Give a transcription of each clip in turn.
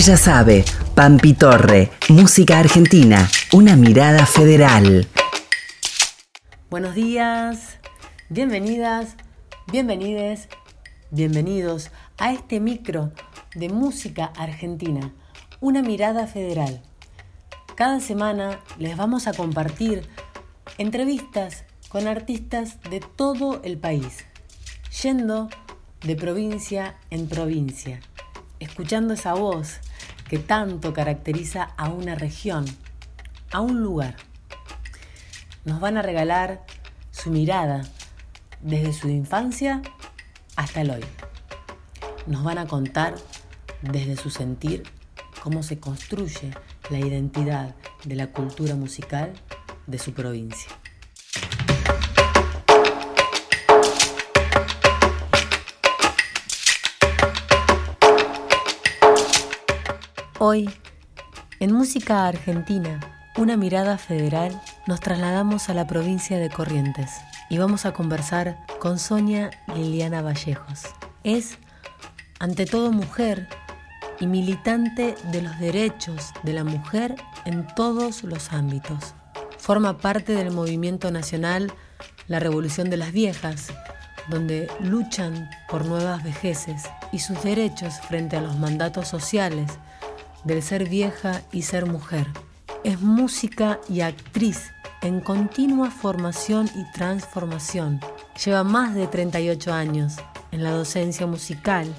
Ella sabe, Pampi Torre, música argentina, una mirada federal. Buenos días, bienvenidas, bienvenides, bienvenidos a este micro de música argentina, una mirada federal. Cada semana les vamos a compartir entrevistas con artistas de todo el país, yendo de provincia en provincia, escuchando esa voz que tanto caracteriza a una región, a un lugar. Nos van a regalar su mirada desde su infancia hasta el hoy. Nos van a contar desde su sentir cómo se construye la identidad de la cultura musical de su provincia. Hoy, en Música Argentina, una mirada federal, nos trasladamos a la provincia de Corrientes y vamos a conversar con Sonia Liliana Vallejos. Es, ante todo, mujer y militante de los derechos de la mujer en todos los ámbitos. Forma parte del movimiento nacional La Revolución de las Viejas, donde luchan por nuevas vejeces y sus derechos frente a los mandatos sociales del ser vieja y ser mujer. Es música y actriz en continua formación y transformación. Lleva más de 38 años en la docencia musical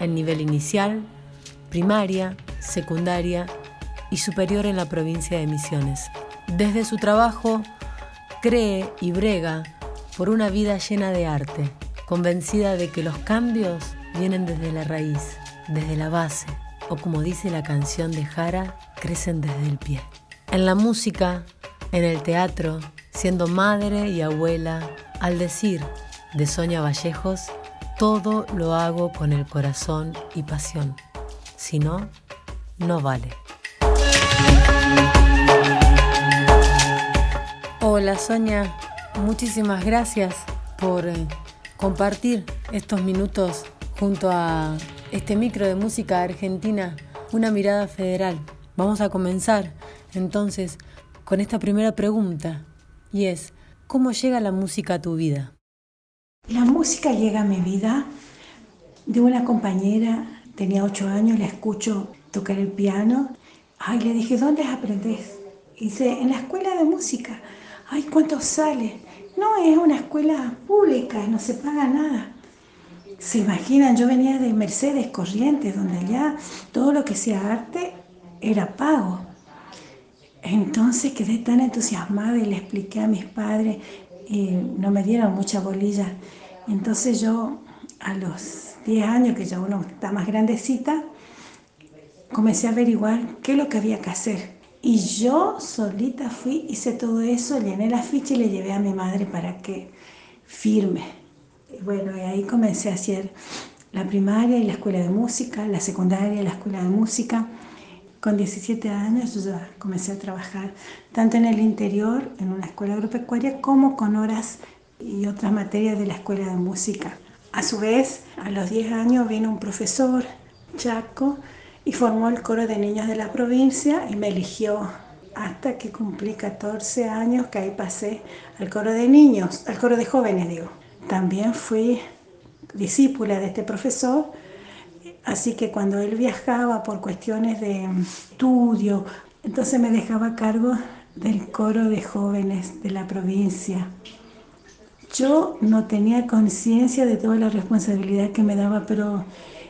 en nivel inicial, primaria, secundaria y superior en la provincia de Misiones. Desde su trabajo, cree y brega por una vida llena de arte, convencida de que los cambios vienen desde la raíz, desde la base o como dice la canción de Jara, crecen desde el pie. En la música, en el teatro, siendo madre y abuela, al decir de Sonia Vallejos, todo lo hago con el corazón y pasión. Si no, no vale. Hola Sonia, muchísimas gracias por eh, compartir estos minutos junto a este micro de música argentina, una mirada federal. Vamos a comenzar entonces con esta primera pregunta y es, ¿cómo llega la música a tu vida? La música llega a mi vida de una compañera, tenía ocho años, la escucho tocar el piano. Ay, le dije, ¿dónde aprendes? dice, en la escuela de música. Ay, ¿cuánto sale? No, es una escuela pública, no se paga nada. Se imaginan, yo venía de Mercedes Corrientes, donde allá todo lo que sea arte era pago. Entonces quedé tan entusiasmada y le expliqué a mis padres y no me dieron mucha bolilla. Entonces yo a los 10 años, que ya uno está más grandecita, comencé a averiguar qué es lo que había que hacer. Y yo solita fui, hice todo eso, llené la ficha y le llevé a mi madre para que firme. Y bueno, ahí comencé a hacer la primaria y la escuela de música, la secundaria y la escuela de música. Con 17 años comencé a trabajar tanto en el interior, en una escuela agropecuaria, como con horas y otras materias de la escuela de música. A su vez, a los 10 años vino un profesor, Chaco, y formó el coro de niños de la provincia y me eligió hasta que cumplí 14 años, que ahí pasé al coro de niños, al coro de jóvenes, digo. También fui discípula de este profesor, así que cuando él viajaba por cuestiones de estudio, entonces me dejaba a cargo del coro de jóvenes de la provincia. Yo no tenía conciencia de toda la responsabilidad que me daba, pero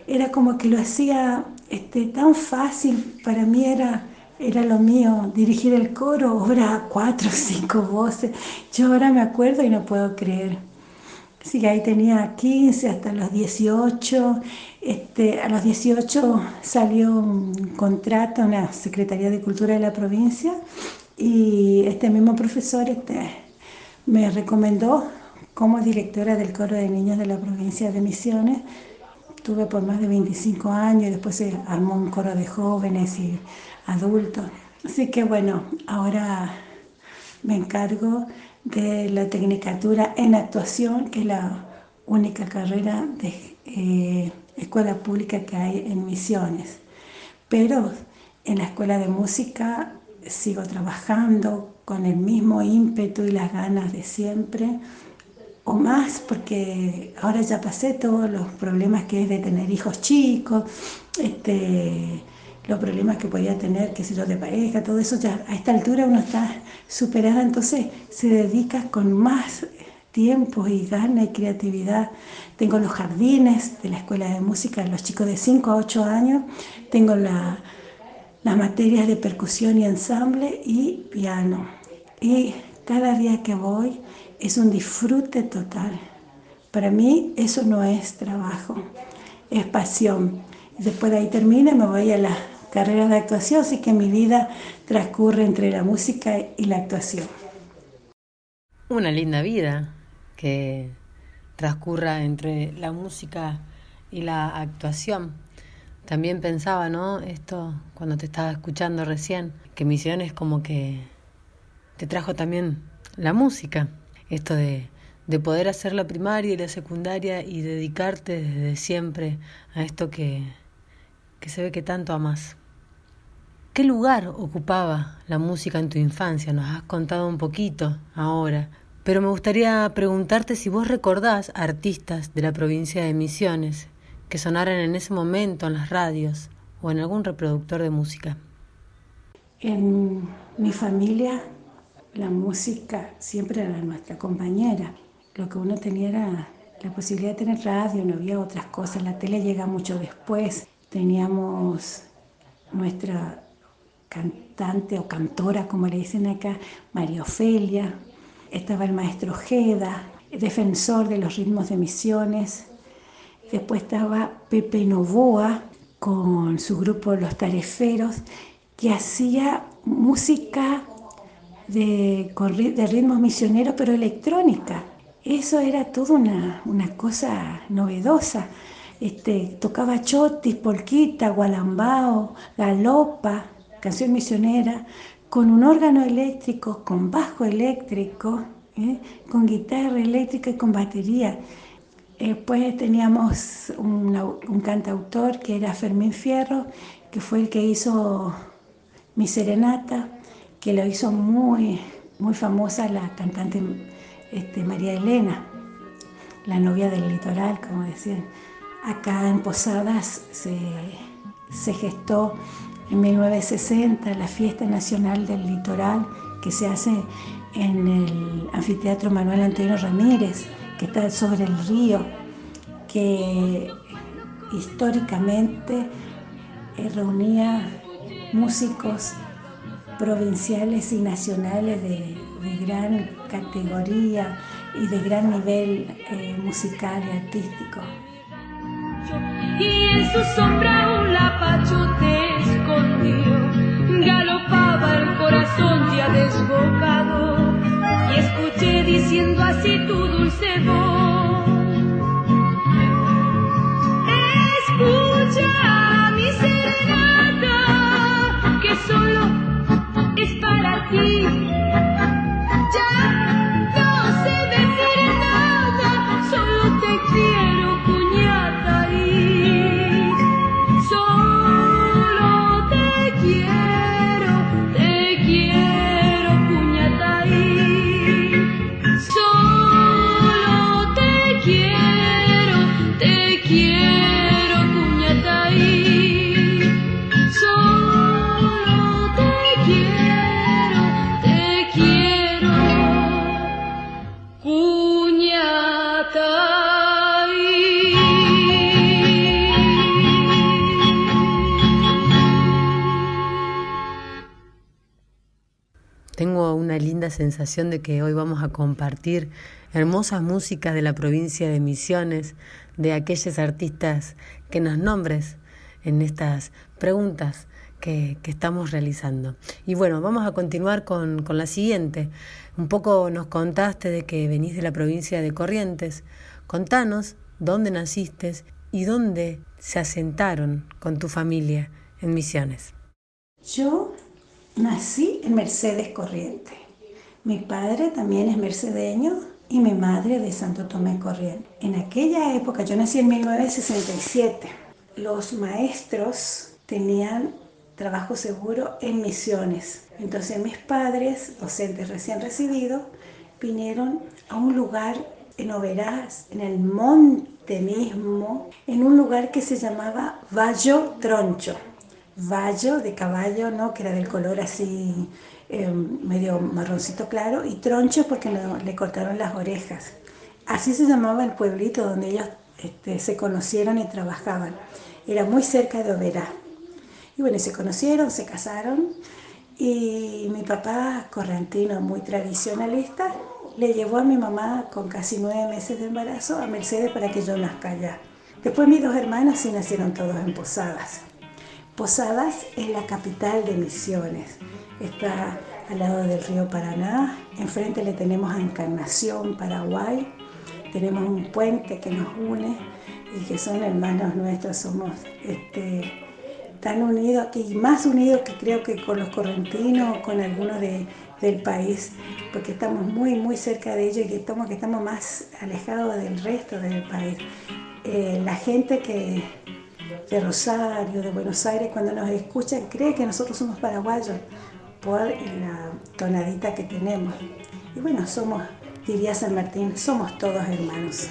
era como que lo hacía este, tan fácil, para mí era, era lo mío, dirigir el coro, obra cuatro o cinco voces. Yo ahora me acuerdo y no puedo creer. Sí, ahí tenía 15 hasta los 18. Este, a los 18 salió un contrato en la Secretaría de Cultura de la provincia y este mismo profesor este, me recomendó como directora del coro de niños de la provincia de Misiones. Tuve por más de 25 años y después se armó un coro de jóvenes y adultos. Así que bueno, ahora me encargo de la Tecnicatura en Actuación, que es la única carrera de eh, escuela pública que hay en Misiones. pero en la escuela de música sigo trabajando con el mismo ímpetu y las ganas de siempre, o más, porque ahora ya pasé todos los problemas que es de tener hijos chicos, este, los problemas que podía tener, qué sé yo, de pareja, todo eso ya a esta altura uno está superada, entonces se dedica con más tiempo y gana y creatividad. Tengo los jardines de la escuela de música, los chicos de 5 a 8 años, tengo las materias de percusión y ensamble y piano. Y cada día que voy es un disfrute total. Para mí eso no es trabajo, es pasión. Después de ahí termina me voy a la carrera de actuación, así que mi vida transcurre entre la música y la actuación. Una linda vida que transcurra entre la música y la actuación. También pensaba, ¿no? Esto cuando te estaba escuchando recién, que Misiones como que te trajo también la música, esto de, de poder hacer la primaria y la secundaria y dedicarte desde siempre a esto que, que se ve que tanto amas. ¿Qué lugar ocupaba la música en tu infancia? Nos has contado un poquito ahora, pero me gustaría preguntarte si vos recordás artistas de la provincia de Misiones que sonaran en ese momento en las radios o en algún reproductor de música. En mi familia la música siempre era nuestra compañera. Lo que uno tenía era la posibilidad de tener radio, no había otras cosas. La tele llega mucho después. Teníamos nuestra cantante o cantora, como le dicen acá, María Ofelia, estaba el maestro Jeda, defensor de los ritmos de misiones, después estaba Pepe Novoa con su grupo Los Tareferos, que hacía música de, de ritmos misioneros, pero electrónica. Eso era toda una, una cosa novedosa. Este, tocaba chotis, polquita, gualambao, galopa, canción misionera, con un órgano eléctrico, con bajo eléctrico, ¿eh? con guitarra eléctrica y con batería. Después teníamos un cantautor que era Fermín Fierro, que fue el que hizo Mi Serenata, que lo hizo muy, muy famosa la cantante este, María Elena, la novia del litoral, como decían. Acá en Posadas se, se gestó en 1960 la Fiesta Nacional del Litoral que se hace en el Anfiteatro Manuel Antonio Ramírez, que está sobre el río, que históricamente eh, reunía músicos provinciales y nacionales de, gran categoría y de gran nivel eh, musical y artístico. Y en su sombra un galopaba el corazón ya desbocado y escuché diciendo así tu dulce voz. Escucha mi serenata que solo es para ti. De que hoy vamos a compartir hermosas músicas de la provincia de Misiones, de aquellos artistas que nos nombres en estas preguntas que, estamos realizando. Y bueno, vamos a continuar con, con la siguiente. Un poco nos contaste de que venís de la provincia de Corrientes. Contanos dónde naciste y dónde se asentaron con tu familia en Misiones. Yo nací en Mercedes Corrientes. Mi padre también es mercedeño y mi madre de Santo Tomé Corriente. En aquella época, yo nací en 1967, los maestros tenían trabajo seguro en misiones. Entonces mis padres, docentes recién recibidos, vinieron a un lugar en Oberás, en el monte mismo, en un lugar que se llamaba Vallo Troncho. Vallo de caballo, ¿no? que era del color así eh, medio marroncito claro, y troncho porque le cortaron las orejas. Así se llamaba el pueblito donde ellos este, se conocieron y trabajaban. Era muy cerca de Oberá. Y bueno, se conocieron, se casaron y mi papá, correntino, muy tradicionalista, le llevó a mi mamá con casi nueve meses de embarazo a Mercedes para que yo nazca allá. Después mis dos hermanos sí nacieron todos en Posadas. Posadas es la capital de Misiones. Está al lado del río Paraná. Enfrente le tenemos a Encarnación, Paraguay. Tenemos un puente que nos une y que son hermanos nuestros. Somos este, tan unidos y más unidos que creo que con los correntinos o con algunos del país, porque estamos muy, muy cerca de ellos y que estamos, que estamos más alejados del resto del país. Eh, la gente que de Rosario, de Buenos Aires, cuando nos escuchan, cree que nosotros somos paraguayos por la tonadita que tenemos. Y bueno, somos, diría San Martín, somos todos hermanos.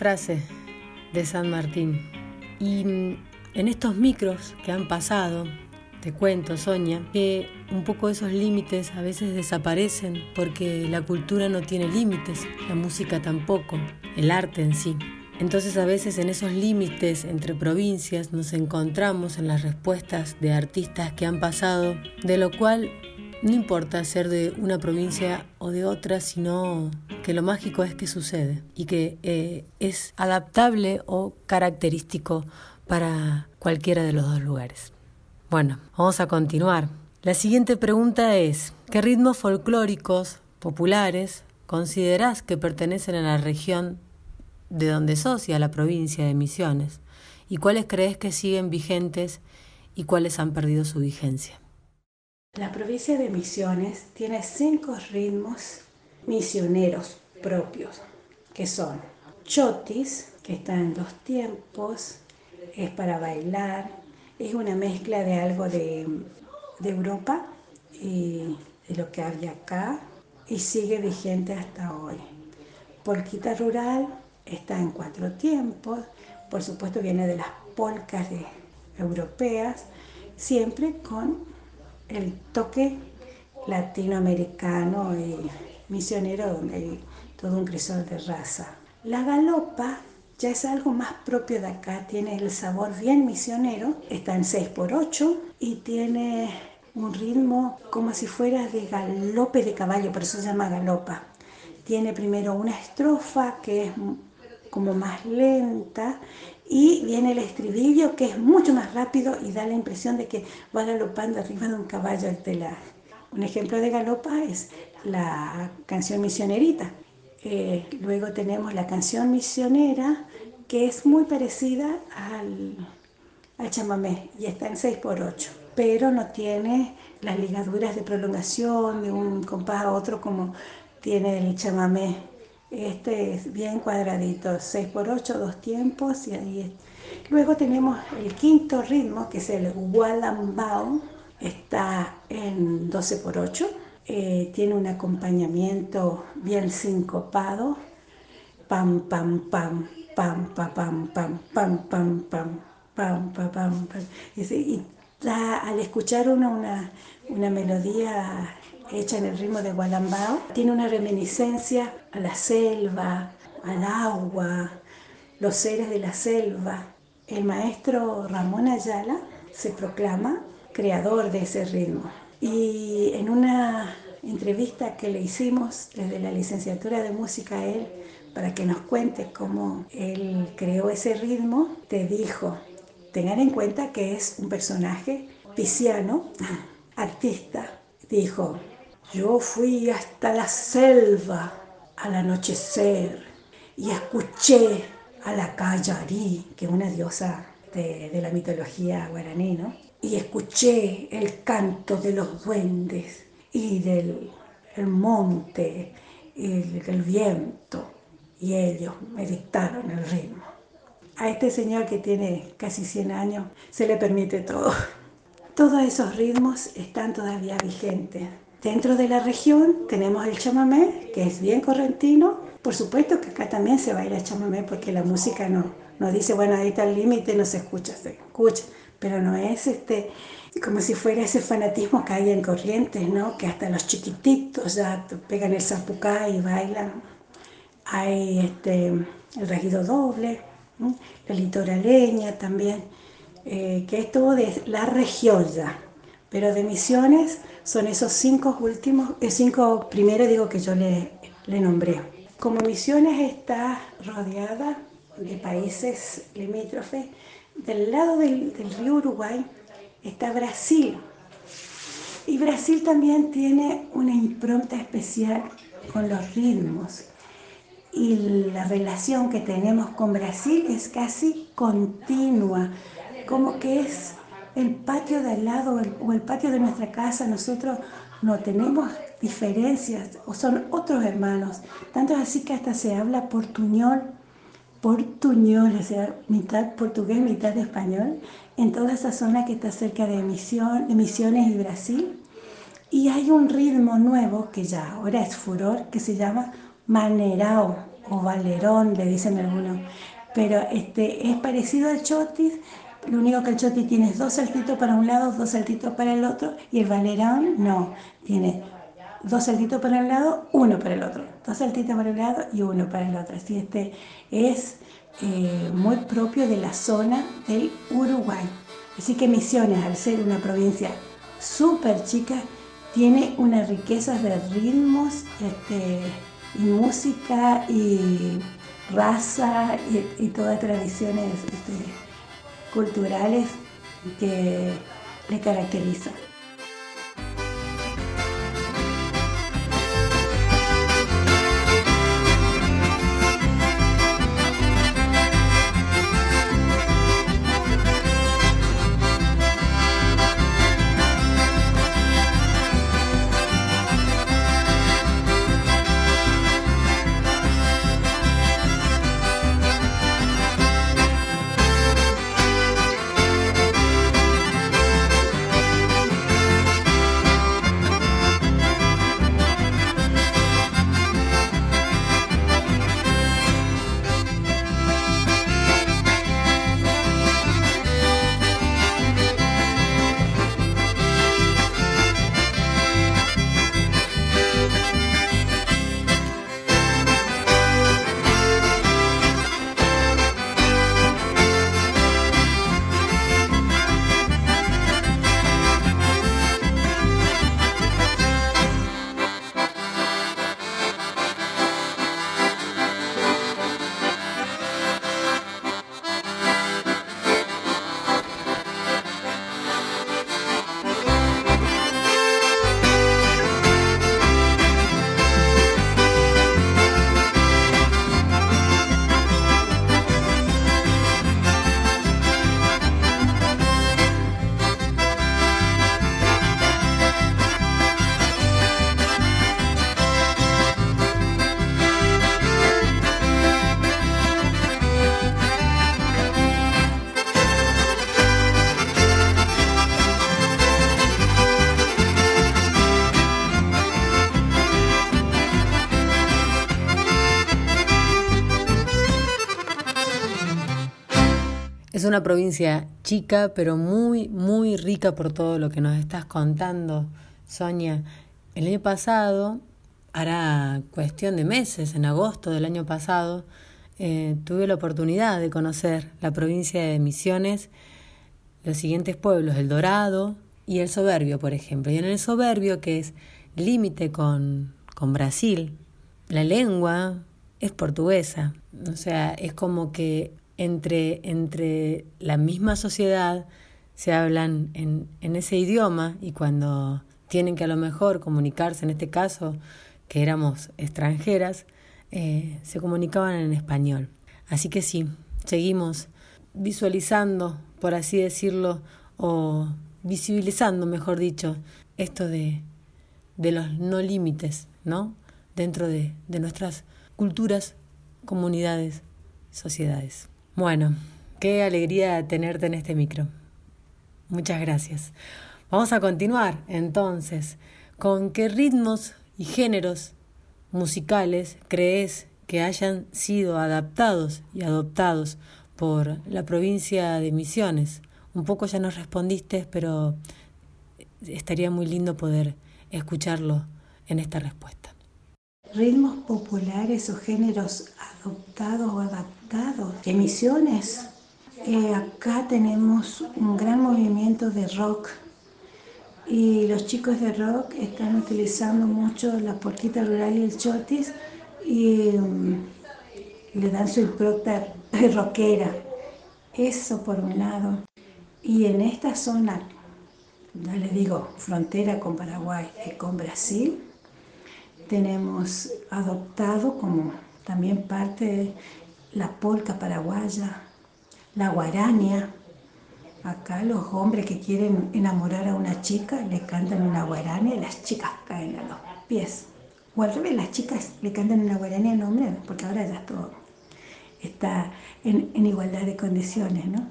Frase de San Martín. Y en estos micros que han pasado, te cuento, Sonia, que un poco esos límites a veces desaparecen porque la cultura no tiene límites, la música tampoco, el arte en sí. Entonces a veces en esos límites entre provincias nos encontramos en las respuestas de artistas que han pasado, de lo cual no importa ser de una provincia o de otra, sino que lo mágico es que sucede y que eh, es adaptable o característico para cualquiera de los dos lugares. Bueno, vamos a continuar. La siguiente pregunta es, ¿qué ritmos folclóricos populares considerás que pertenecen a la región de donde sos y a la provincia de Misiones? ¿Y cuáles crees que siguen vigentes y cuáles han perdido su vigencia? La provincia de Misiones tiene cinco ritmos misioneros propios, que son chotis, que está en dos tiempos, es para bailar, es una mezcla de algo de, Europa y de lo que había acá y sigue vigente hasta hoy. Polquita rural está en cuatro tiempos, por supuesto viene de las polcas europeas, siempre con el toque latinoamericano y misionero donde hay todo un crisol de raza. La galopa ya es algo más propio de acá, tiene el sabor bien misionero, está en 6x8 y tiene un ritmo como si fuera de galope de caballo, por eso se llama galopa. Tiene primero una estrofa que es como más lenta y viene el estribillo que es mucho más rápido y da la impresión de que va galopando arriba de un caballo al telar. Un ejemplo de galopa es la canción misionerita. Eh, luego tenemos la canción misionera que es muy parecida al, al chamamé y está en 6x8, pero no tiene las ligaduras de prolongación de un compás a otro como tiene el chamamé Este es bien cuadradito, 6 por 8 dos tiempos y ahí Luego tenemos el quinto ritmo, que es el Walambao, está en 12 por 8, eh, tiene un acompañamiento bien sincopado, pam, pam, pam, pam, pam, pam, pam, pam, pam, pam, pam, pam, pam, pam. Y, al escuchar una, una melodía hecha en el ritmo de Gualambao, tiene una reminiscencia a la selva, al agua, los seres de la selva. El maestro Ramón Ayala se proclama creador de ese ritmo. Y en una entrevista que le hicimos desde la licenciatura de música a él, para que nos cuente cómo él creó ese ritmo, te dijo, tengan en cuenta que es un personaje pisciano, artista. Dijo, yo fui hasta la selva al anochecer y escuché a la Callarí, que es una diosa de, la mitología guaraní, ¿no? Y escuché el canto de los duendes y del monte y del viento y ellos me dictaron el ritmo. A este señor que tiene casi 100 años se le permite todo. Todos esos ritmos están todavía vigentes. Dentro de la región tenemos el chamamé, que es bien correntino. Por supuesto que acá también se baila chamamé porque la música no, no dice, bueno, ahí está el límite, no se escucha, se escucha. Pero no es este, como si fuera ese fanatismo que hay en Corrientes, ¿no? Que hasta los chiquititos ya pegan el zapucá y bailan. Hay este, el regido doble, la litoraleña también, eh, que es todo de la región ya. Pero de Misiones son esos cinco últimos, eh, cinco primeros digo que yo le, le nombré. Como Misiones está rodeada de países limítrofes, del lado del, del río Uruguay está Brasil. Y Brasil también tiene una impronta especial con los ritmos. Y la relación que tenemos con Brasil es casi continua, como que es el patio de al lado o el patio de nuestra casa, nosotros no tenemos diferencias o son otros hermanos. Tanto es así que hasta se habla portuñol, portuñol, o sea, mitad portugués, mitad español, en toda esa zona que está cerca de, Misión, de Misiones y Brasil. Y hay un ritmo nuevo que ya ahora es furor, que se llama manerao o valerón, le dicen algunos. Pero este, es parecido al chotis, lo único que el choti tiene es dos saltitos para un lado, dos saltitos para el otro, y el valerón no, tiene dos saltitos para un lado, uno para el otro, dos saltitos para un lado y uno para el otro. Así este es eh, muy propio de la zona del Uruguay. Así que Misiones, al ser una provincia súper chica, tiene una riqueza de ritmos este, y música y raza y, todas tradiciones este, culturales que le caracterizan. Provincia chica, pero muy, muy rica por todo lo que nos estás contando, Sonia. El año pasado, hará cuestión de meses, en agosto del año pasado, eh, tuve la oportunidad de conocer la provincia de Misiones, los siguientes pueblos, El Dorado y El Soberbio, por ejemplo. Y en El Soberbio, que es límite con, con Brasil, la lengua es portuguesa. O sea, es como que entre, entre la misma sociedad se hablan en, en ese idioma y cuando tienen que a lo mejor comunicarse, en este caso, que éramos extranjeras, eh, se comunicaban en español. Así que sí, seguimos visualizando, por así decirlo, o visibilizando, mejor dicho, esto de, de los no límites, ¿no? Dentro de, de nuestras culturas, comunidades, sociedades. Bueno, qué alegría tenerte en este micro. Muchas gracias. Vamos a continuar entonces. ¿Con qué ritmos y géneros musicales crees que hayan sido adaptados y adoptados por la provincia de Misiones? Un poco ya nos respondiste, pero estaría muy lindo poder escucharlo en esta respuesta. Ritmos populares o géneros adoptados o adaptados. Emisiones. Eh, acá tenemos un gran movimiento de rock y los chicos de rock están utilizando mucho la porquita rural y el chotis y um, le dan su impronta rockera. Eso por un lado. Y en esta zona, ya les digo, frontera con Paraguay y con Brasil, tenemos adoptado como también parte la polca paraguaya, la guarania. Acá los hombres que quieren enamorar a una chica le cantan una guarania y las chicas caen a los pies. O al revés, las chicas le cantan una guarania al hombre, porque ahora ya todo está en, en igualdad de condiciones, ¿no?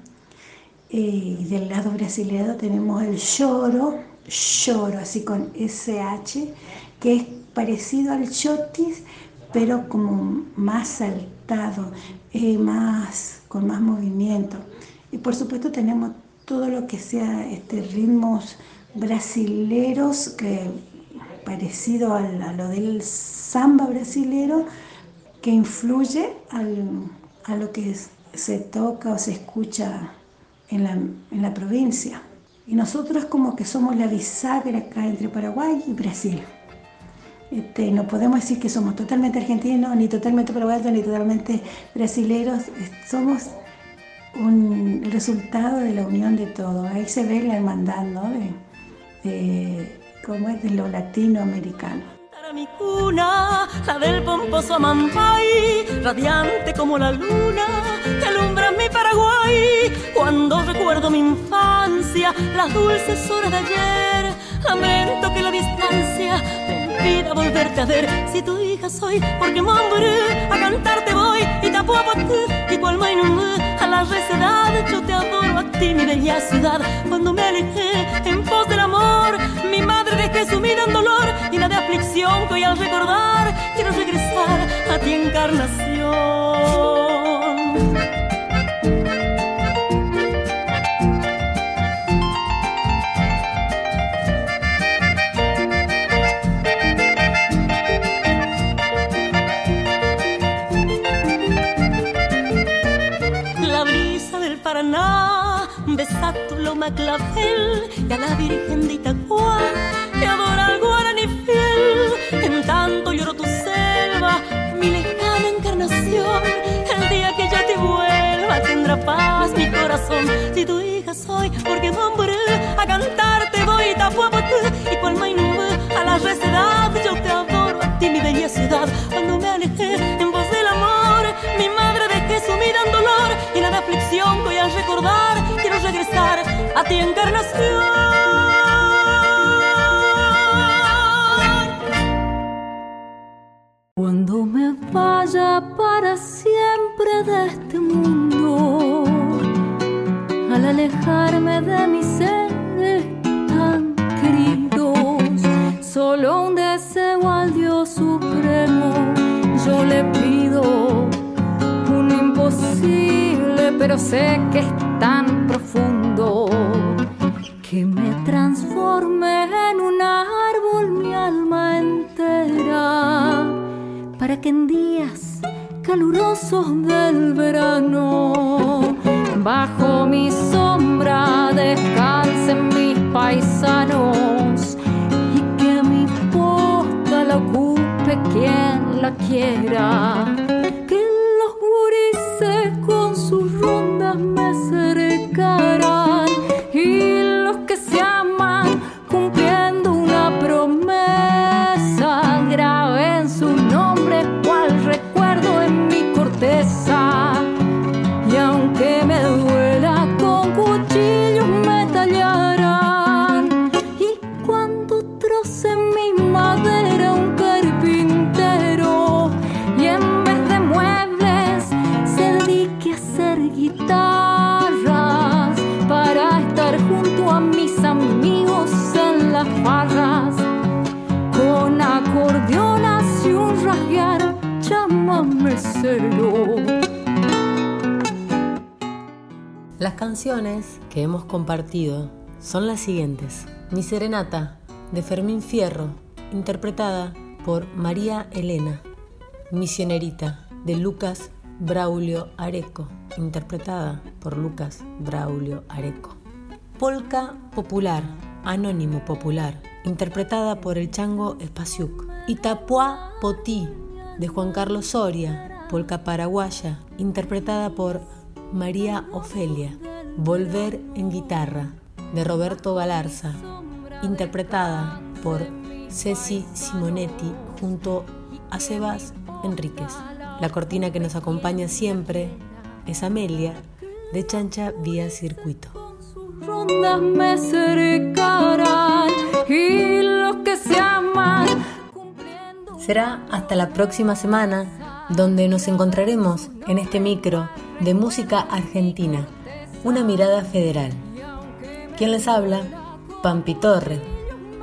Y del lado brasileño tenemos el lloro, lloro, así con SH, que es parecido al chotis, pero como más saltado, eh, más, con más movimiento. Y por supuesto tenemos todo lo que sea este, ritmos brasileros, que, parecido a lo del samba brasilero, que influye a lo que se toca o se escucha en la, en la provincia. Y nosotros como que somos la bisagra acá entre Paraguay y Brasil. Este, no podemos decir que somos totalmente argentinos, ni totalmente paraguayos, ni totalmente brasileros. Somos un resultado de la unión de todo. Ahí se ve la hermandad, ¿no? De, de, ¿cómo es? de lo latinoamericano. mi cuna, la del pomposo Amampay, radiante como la luna, que alumbra mi Paraguay. Cuando recuerdo mi infancia, las dulces horas de ayer, lamento que la distancia vida volverte a ver. Si tu hija soy, porque mambré, a cantarte voy y tapo a ti, igual a la recedad. Yo te adoro a ti, mi bella ciudad. Cuando me alejé en pos del amor, mi madre dejé sumida en dolor y la de aflicción que hoy al recordar quiero regresar a ti encarnación. Besa tu loma clavel y a la Virgen de Itacuá, que adora al guaraní fiel. En tanto lloro tu selva, mi lejana encarnación. El día que ya te vuelva tendrá paz mi corazón. Si tu hija soy, porque mamboré, a cantarte voy tapuapatú y cual mainumbe, a la recedad yo te adoro a ti mi bella ciudad. Ti encarnación. Cuando me vaya para siempre de este mundo, al alejarme de mis seres tan queridos, solo un deseo al Dios Supremo yo le pido un imposible, pero sé que que en días calurosos del verano, bajo mi sombra descalcen mis paisanos. Y que mi posta la ocupe quien la quiera, que los gurises con sus rondas me compartido son las siguientes. Mi Serenata, de Fermín Fierro, interpretada por María Elena. Misionerita, de Lucas Braulio Areco, interpretada por Lucas Braulio Areco. Polka Popular, Anónimo Popular, interpretada por el Chango Espaciuc. Itapuá Potí, de Juan Carlos Soria, Polka Paraguaya, interpretada por María Ofelia, Volver en guitarra, de Roberto Galarza, interpretada por Ceci Simonetti junto a Sebas Enríquez. La cortina que nos acompaña siempre es Amelia, de Chancha Vía Circuito. rondas me cercarán y los que se aman cumpliendo Será hasta la próxima semana donde nos encontraremos en este micro de música argentina, una mirada federal. ¿Quién les habla? Pampi Torre.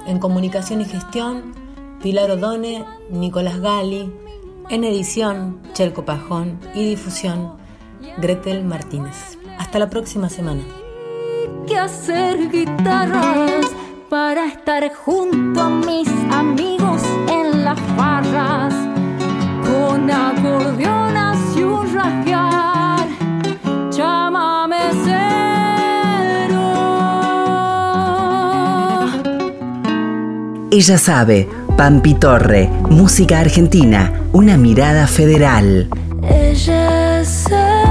En comunicación y gestión, Pilar Odone, Nicolás Gali. En edición, Chelco Pajón. Y difusión, Gretel Martínez. Hasta la próxima semana. que hacer guitarras para estar junto a mis amigos en las barras con y. Ella sabe, Pampi Torre, música argentina, una mirada federal. Ella sabe.